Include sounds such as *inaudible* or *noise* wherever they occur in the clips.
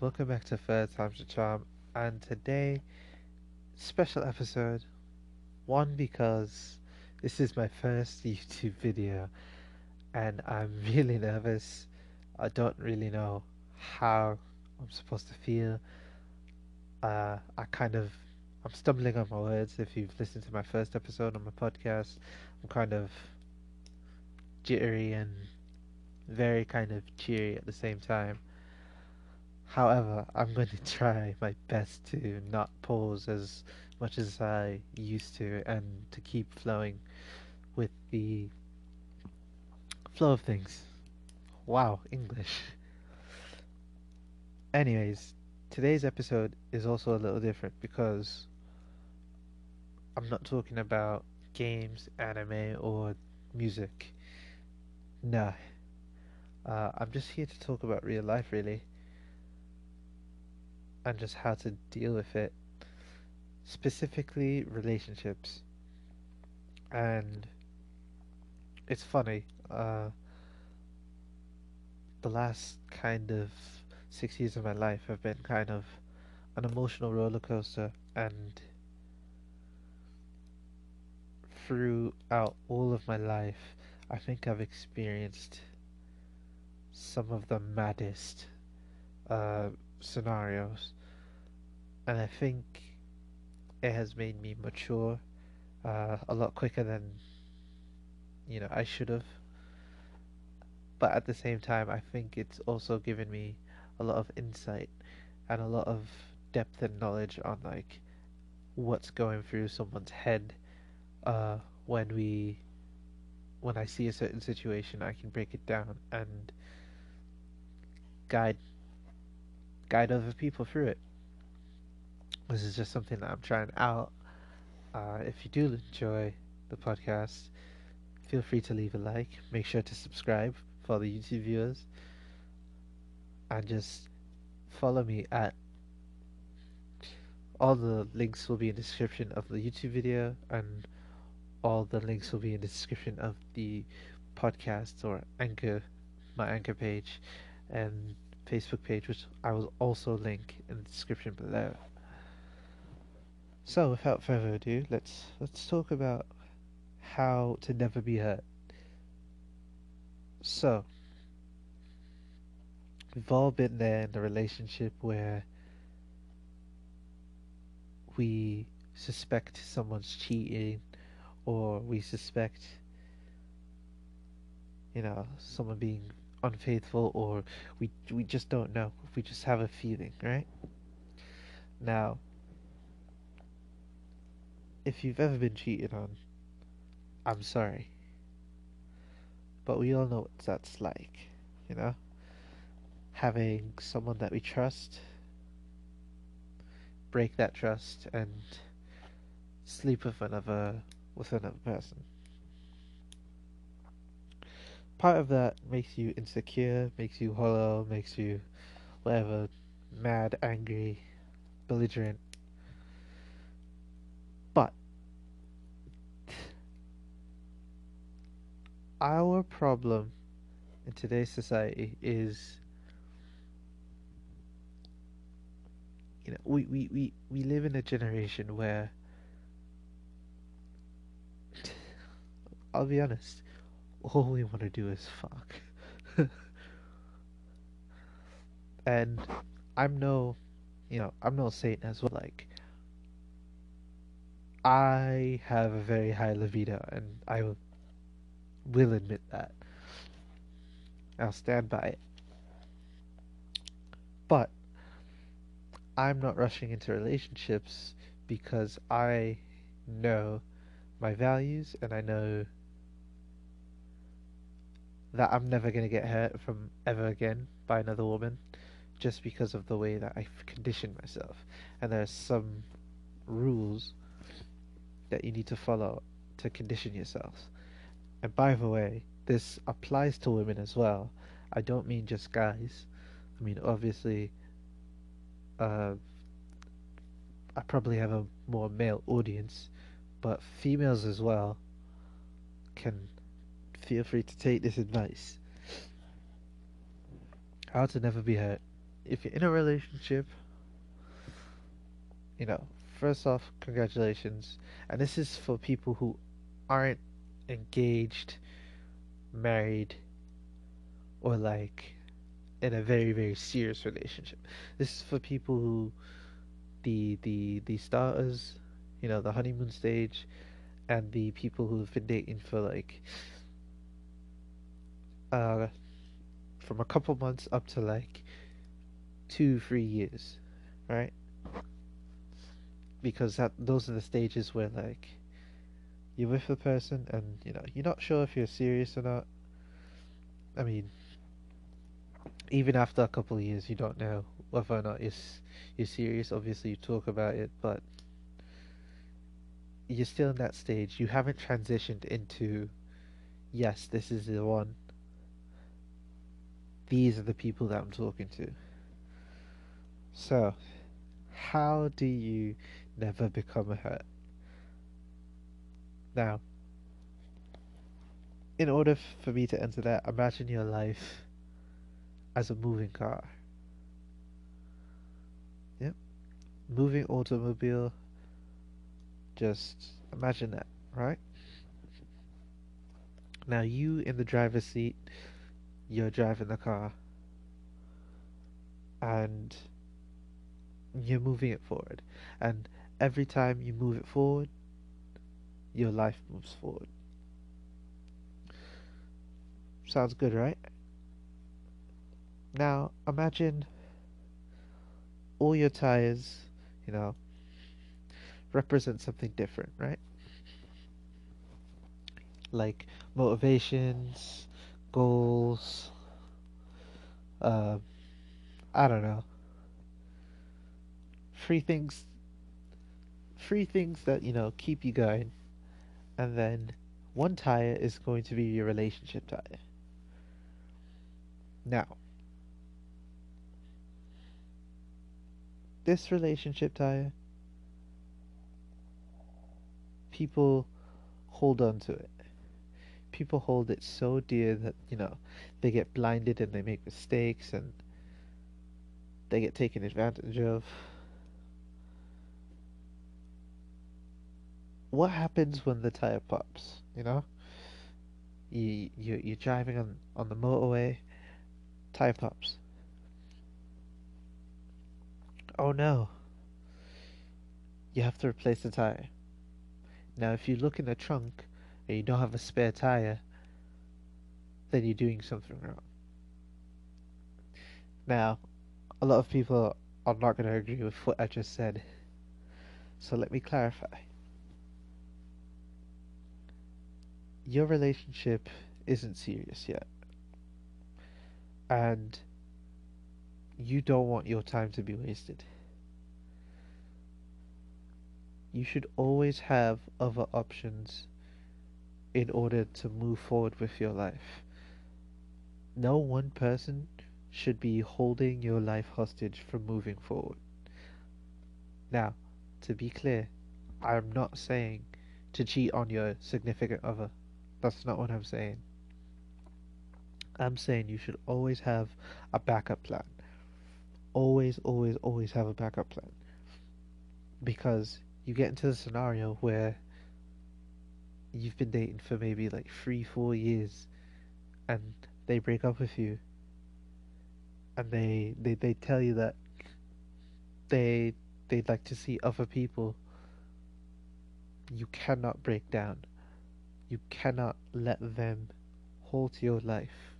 Welcome back to Third Time's the Charm and today special episode one because this is my first YouTube video and I'm *laughs* really nervous. I don't really know how I'm supposed to feel. Uh, I kind of I'm stumbling on my words if you've listened to my first episode on my podcast. I'm kind of jittery and very kind of cheery at the same time. However, I'm going *laughs* to try my best to not pause as much as I used to and to keep flowing with the flow of things. Wow, English. Anyways, today's episode is also a little different because I'm not talking about games, anime, or music. Nah. Uh, I'm just here to talk about real life, really and just how to deal with it. Specifically, relationships. And it's funny. Uh, the last kind of six years of my life have been kind of an emotional roller coaster, and throughout all of my life, I think I've experienced some of the maddest uh, scenarios and I think it has made me mature uh, a lot quicker than you know I should have. But at the same time, I think it's also given me a lot of insight and a lot of depth and knowledge on like what's going through someone's head uh, when we when I see a certain situation, I can break it down and guide guide other people through it. This is just something that I'm trying out. Uh, if you do enjoy the podcast, feel free to leave a like. Make sure to subscribe for the YouTube viewers. And just follow me at all the links will be in the description of the YouTube video and all the links will be in the description of the podcast or anchor my anchor page and Facebook page which I will also link in the description below. So, without further ado, let's let's talk about how to never be hurt. So, we've all been there in a relationship where we suspect someone's cheating, or we suspect, you know, someone being unfaithful, or we we just don't know. We just have a feeling, right? Now if you've ever been cheated on, I'm sorry. But we all know what that's like, you know? Having someone that we trust break that trust and sleep with another with another person. Part of that makes you insecure, makes you hollow, makes you whatever, mad, angry, belligerent, our problem in today's society is you know we, we, we, we live in a generation where I'll be honest all we want to do is fuck. *laughs* And I'm no you know I'm no saint as well like I have a very high libido and I will will admit that. I'll stand by it. But I'm not rushing into relationships because I know my values and I know that I'm never going to get hurt from ever again by another woman just because of the way that I've conditioned myself. And there are some rules that you need to follow to condition yourself. And by the way, this applies to women as well. I don't mean just guys. I mean, obviously, uh, I probably have a more male audience, but females as well can feel free to take this advice. How to never be hurt if you're in a relationship, you know, first off, congratulations. And this is for people who aren't engaged, married, or like in a very very serious relationship. This is for people who the the the starters, you know, the honeymoon stage, and the people who've been dating for like uh from a couple months up to like two three years, right? Because that those are the stages where like you're with the person and you know you're not sure if you're serious or not. I mean, even after a couple of years, you don't know whether or not it's you're serious. Obviously, you talk about it, but you're still in that stage. You haven't transitioned into, yes, this is the one. These are the people that I'm talking to. So, how do you never become a hurt? Now, in order for me to enter that, imagine your life as a moving car. Yep. Moving automobile. Just imagine that, right? Now you in the driver's seat, you're driving the car. And you're moving it forward. And every time you move it forward, your life moves forward. Sounds good, right? Now, imagine all your tires, you know, represent something different, right? Like motivations, goals, uh, I don't know. Free things, free things that, you know, keep you going. And then one tire is going to be your relationship tire. Now, this relationship tire, people hold on to it. People hold it so dear that, you know, they get blinded and they make mistakes and they get taken advantage of. What happens when the tire pops, you know? You, you, you're driving on, on the motorway, tire pops oh no, you have to replace the tire. Now, if you look in the trunk and you don't have a spare tire, then you're doing something wrong. Now, a lot of people are not going to agree with what I just said. So let me clarify. Your relationship isn't serious yet. And you don't want your time to be wasted. You should always have other options in order to move forward with your life. No one person should be holding your life hostage from moving forward. Now, to be clear, I'm not saying to cheat on your significant other. That's not what I'm saying. I'm saying you should always have a backup plan always, always, always have a backup plan. Because you get into the scenario where you've been dating for maybe like three, four years and they break up with you and they they, they tell you that they they'd like to see other people you cannot break down you cannot let them halt your life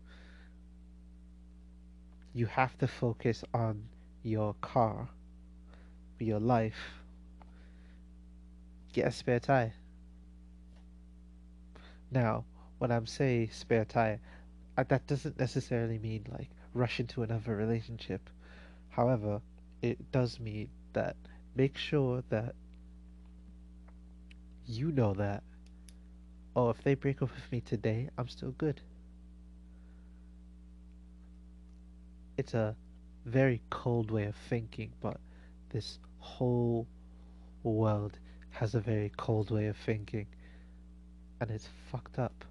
you have to focus on your car, your life. Get a spare tire. Now, when I'm saying spare tire, uh, that doesn't necessarily mean like rush into another relationship. However, it does mean that make sure that you know that, oh, if they break up with me today, I'm still good. it's a very cold way of thinking, but this whole world has a very cold way of thinking, and it's fucked up.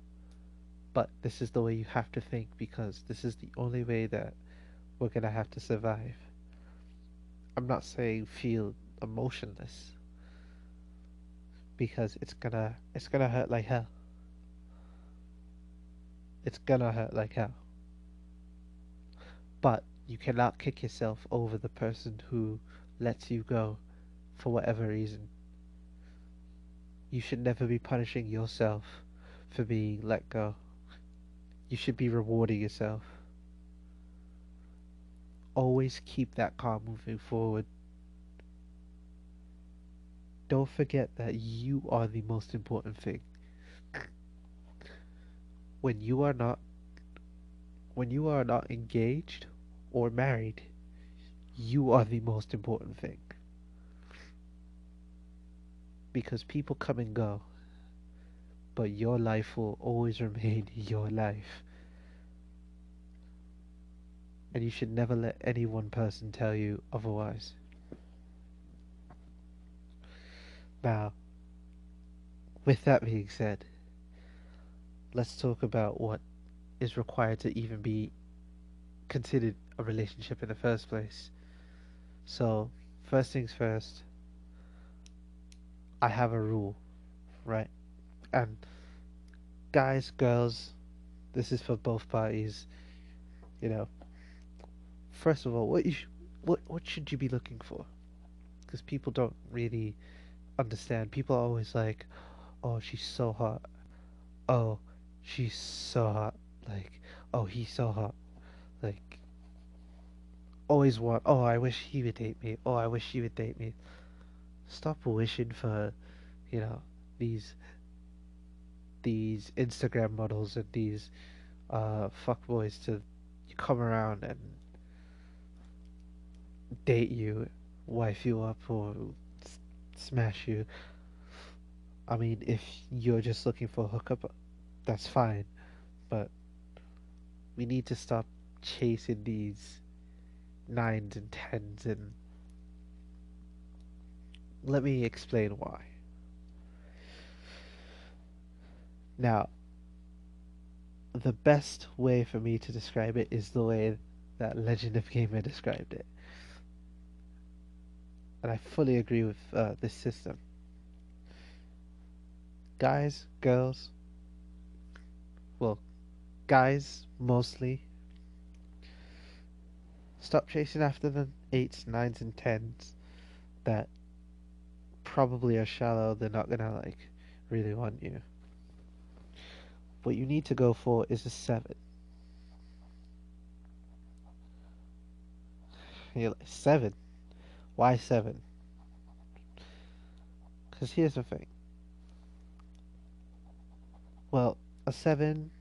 But this is the way you have to think because this is the only way that we're gonna have to survive. I'm not saying feel emotionless because it's gonna it's gonna hurt like hell. It's gonna hurt like hell. But you cannot kick yourself over the person who lets you go for whatever reason. You should never be punishing yourself for being let go. You should be rewarding yourself. Always keep that car moving forward. Don't forget that you are the most important thing. When you are not when you are not engaged or married, you are the most important thing. Because people come and go, but your life will always remain *laughs* your life. And you should never let any one person tell you otherwise. Now, with that being said, let's talk about what is required to even be considered a relationship in the first place. So, first things first, I have a rule, right? And guys, girls, this is for both parties. You know, first of all, what you sh- what what should you be looking for? Because people don't really understand. People are always like, "Oh, she's so hot." Oh, she's so hot. Like, oh, he's so hot. Like, always want, oh, I wish he would date me. Oh, I wish she would date me. Stop wishing for, you know, these these Instagram models and these uh, fuckboys to come around and date you, wife you up, or s- smash you. I mean, if you're just looking for a hookup, that's fine. But we need to stop chasing these nines and tens and let me explain why. Now, the best way for me to describe it is the way that Legend of Gamer described it. And I fully agree with uh, this system. Guys, girls, well, guys mostly, stop chasing after the eights, nines, and tens that probably are shallow. They're not gonna like really want you. What you need to go for is a seven. You're like, seven? Why seven? Because here's the thing. Well, a seven,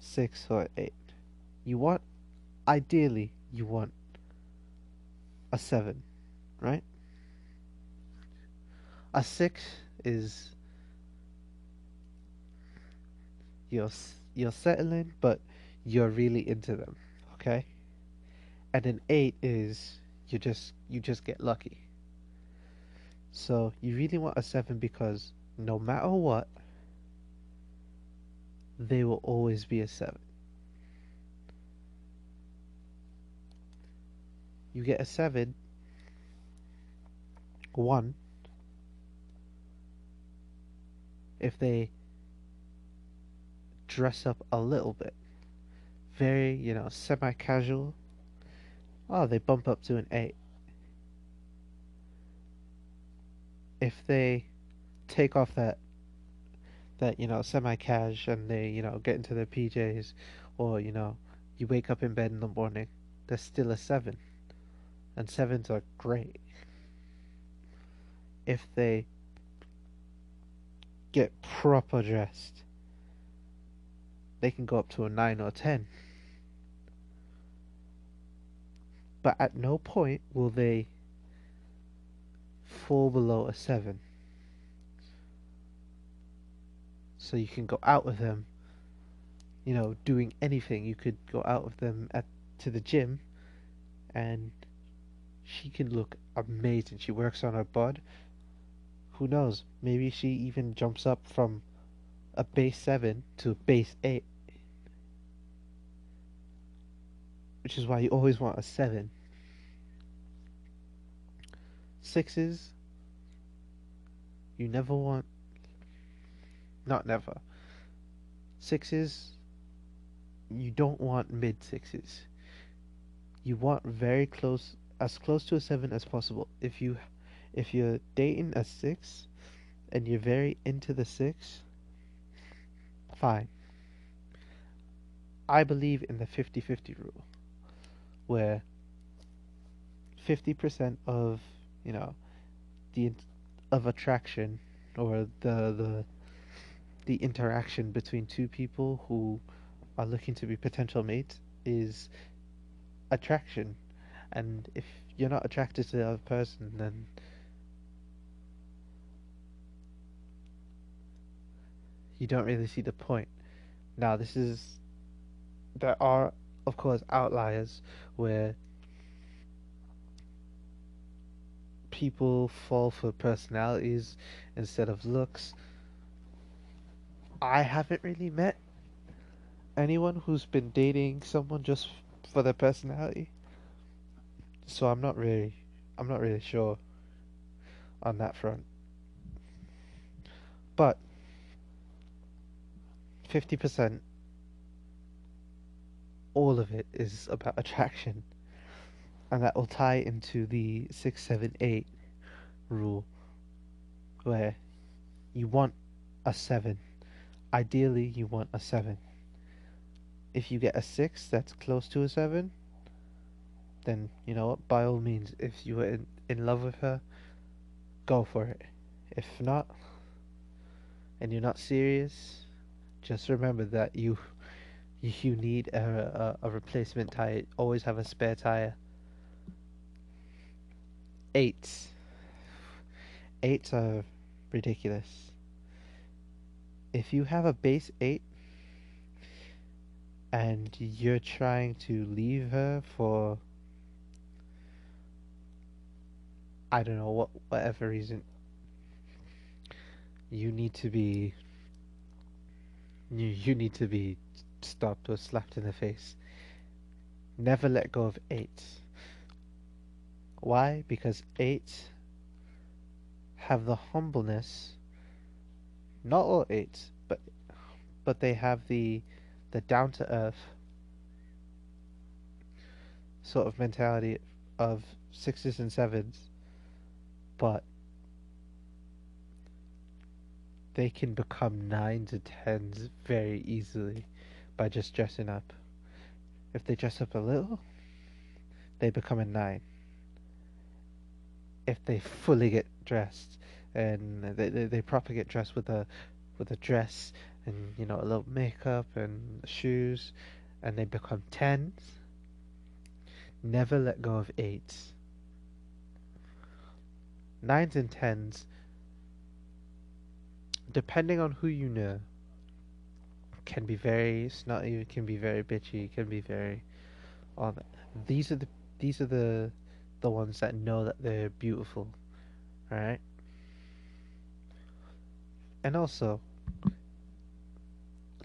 six, or eight. You want, ideally, you want a seven, right? A six is you're you're settling, but you're really into them, okay? And an eight is you just you just get lucky. So you really want a seven because no matter what, they will always be a seven. You get a seven, one, if they dress up a little bit. Very, you know, semi casual. Oh, they bump up to an 8. If they take off that that, you know, semi cash and they, you know, get into their PJs or, you know, you wake up in bed in the morning, they're still a 7. And 7s are great. If they get proper dressed they can go up to a 9 or 10. But at no point will they fall below a 7. So you can go out with them, you know, doing anything. You could go out with them at to the gym and she can look amazing. She works on her bod. Who knows? Maybe she even jumps up from a base 7 to base 8. which is why you always want a seven. Sixes, you never want, not never. Sixes, you don't want mid sixes. You want very close, as close to a seven as possible. If you, if you're dating a six, and you're very into the six, fine. I believe in the 50-50 rule, where 50% of, you know, the of attraction or the the the interaction between two people who are looking to be potential mates is attraction. And if you're not attracted to the other person, then you don't really see the point. Now, this is. There are, of course, outliers where people fall for personalities instead of looks. I haven't really met anyone who's been dating someone just for their personality. So I'm not really I'm not really sure on that front. But 50% all of it is about attraction and that will tie into the 678 rule where you want a 7 ideally you want a 7 if you get a 6 that's close to a 7 then you know what? By all means if you are in, in love with her go for it. If not and you're not serious just remember that you you need a, a, a replacement tire. Always have a spare tire. Eights. Eights are ridiculous. If you have a base eight and you're trying to leave her for I don't know what whatever reason you need to be you you need to be stopped or slapped in the face. Never let go of eight. Why? Because eight have the humbleness. Not all eights, but but they have the the down to earth sort of mentality of sixes and sevens, but they can become nines and tens very easily by just dressing up. If they dress up a little, they become a nine if they fully get dressed and they, they, they properly get dressed with a with a dress and you know a little makeup and shoes and they become tens. Never let go of eights. Nines and tens depending on who you know can be very snotty can be very bitchy can be very on these are the these are the the ones that know that they're beautiful, right? And also,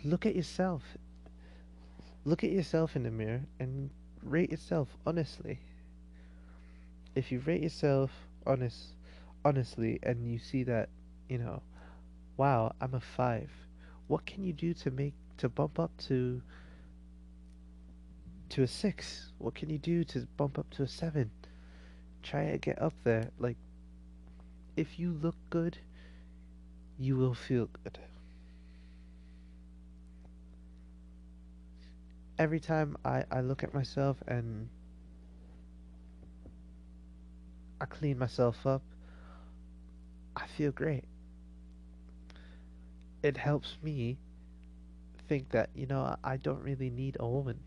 look at yourself. Look at yourself in the mirror and rate yourself honestly. If you rate yourself honest, honestly, and you see that, you know, wow, I'm a five. What can you do to make to bump up to to a six? What can you do to bump up to a seven? try to get up there. Like, if you look good, you will feel good. Every time I, I look at myself and I clean myself up, I feel great. It helps me think that, you know, I don't really need a woman.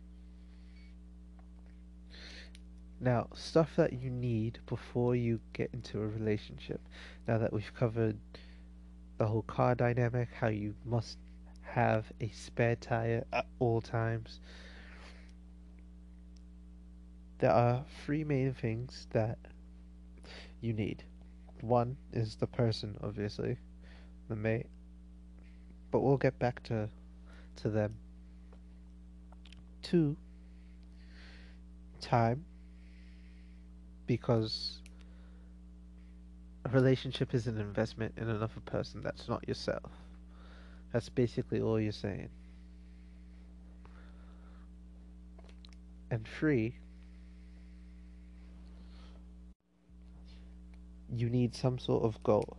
Now, stuff that you need before you get into a relationship. Now that we've covered the whole car dynamic, how you must have a spare tire at all times. There are three main things that you need. One is the person, obviously, the mate, but we'll get back to to them. Two, time because a relationship is an investment in another person that's not yourself. That's basically all you're saying. And free, you need some sort of goal.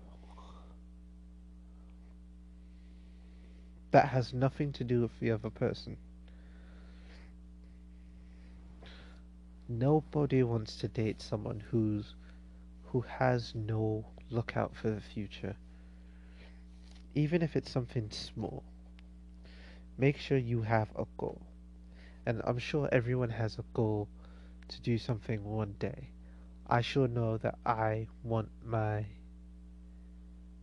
That has nothing to do with the other person. Nobody wants to date someone who's who has no lookout for the future. Even if it's something small. Make sure you have a goal. And I'm sure everyone has a goal to do something one day. I sure know that I want my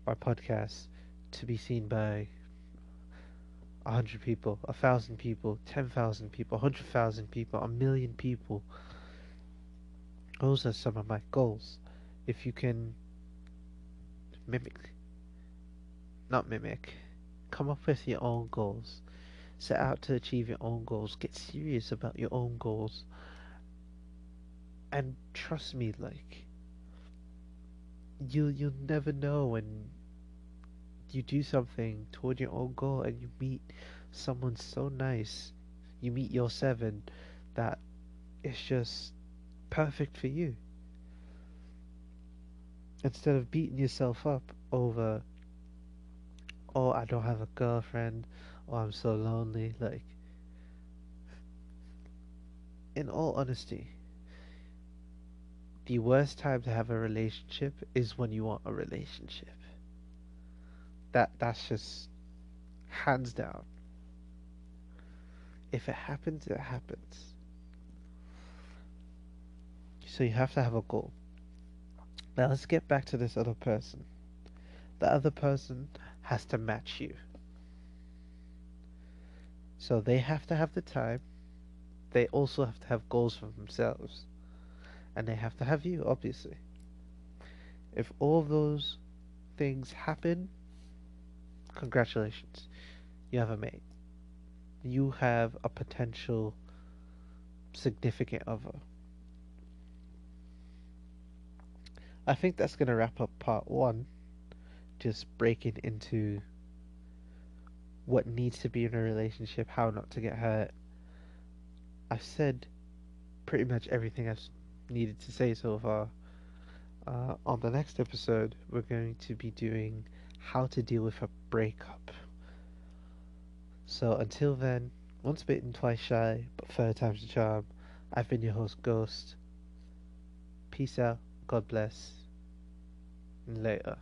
my podcast to be seen by a hundred people, a thousand people, ten thousand people, a hundred thousand people, a million people. Those are some of my goals. If you can mimic, not mimic, come up with your own goals. Set out to achieve your own goals. Get serious about your own goals. And trust me, like, you you'll never know when you do something toward your own goal and you meet someone so nice. You meet your seven that it's just perfect for you. Instead of beating yourself up over, oh, I don't have a girlfriend, or I'm so lonely, like, in all honesty, the worst time to have a relationship is when you want a relationship. That that's just hands down. If it happens, it happens. So you have to have a goal. Now let's get back to this other person. The other person has to match you. So they have to have the time. They also have to have goals for themselves. And they have to have you, obviously. If all those things happen, congratulations. You have a mate. You have a potential significant other. I think that's going to wrap up part one. Just breaking into what needs to be in a relationship, how not to get hurt. I've said pretty much everything I've needed to say so far. Uh, on the next episode, we're going to be doing how to deal with a breakup. So until then, once bitten, twice shy, but third time's the charm. I've been your host, Ghost. Peace out. God bless. And later.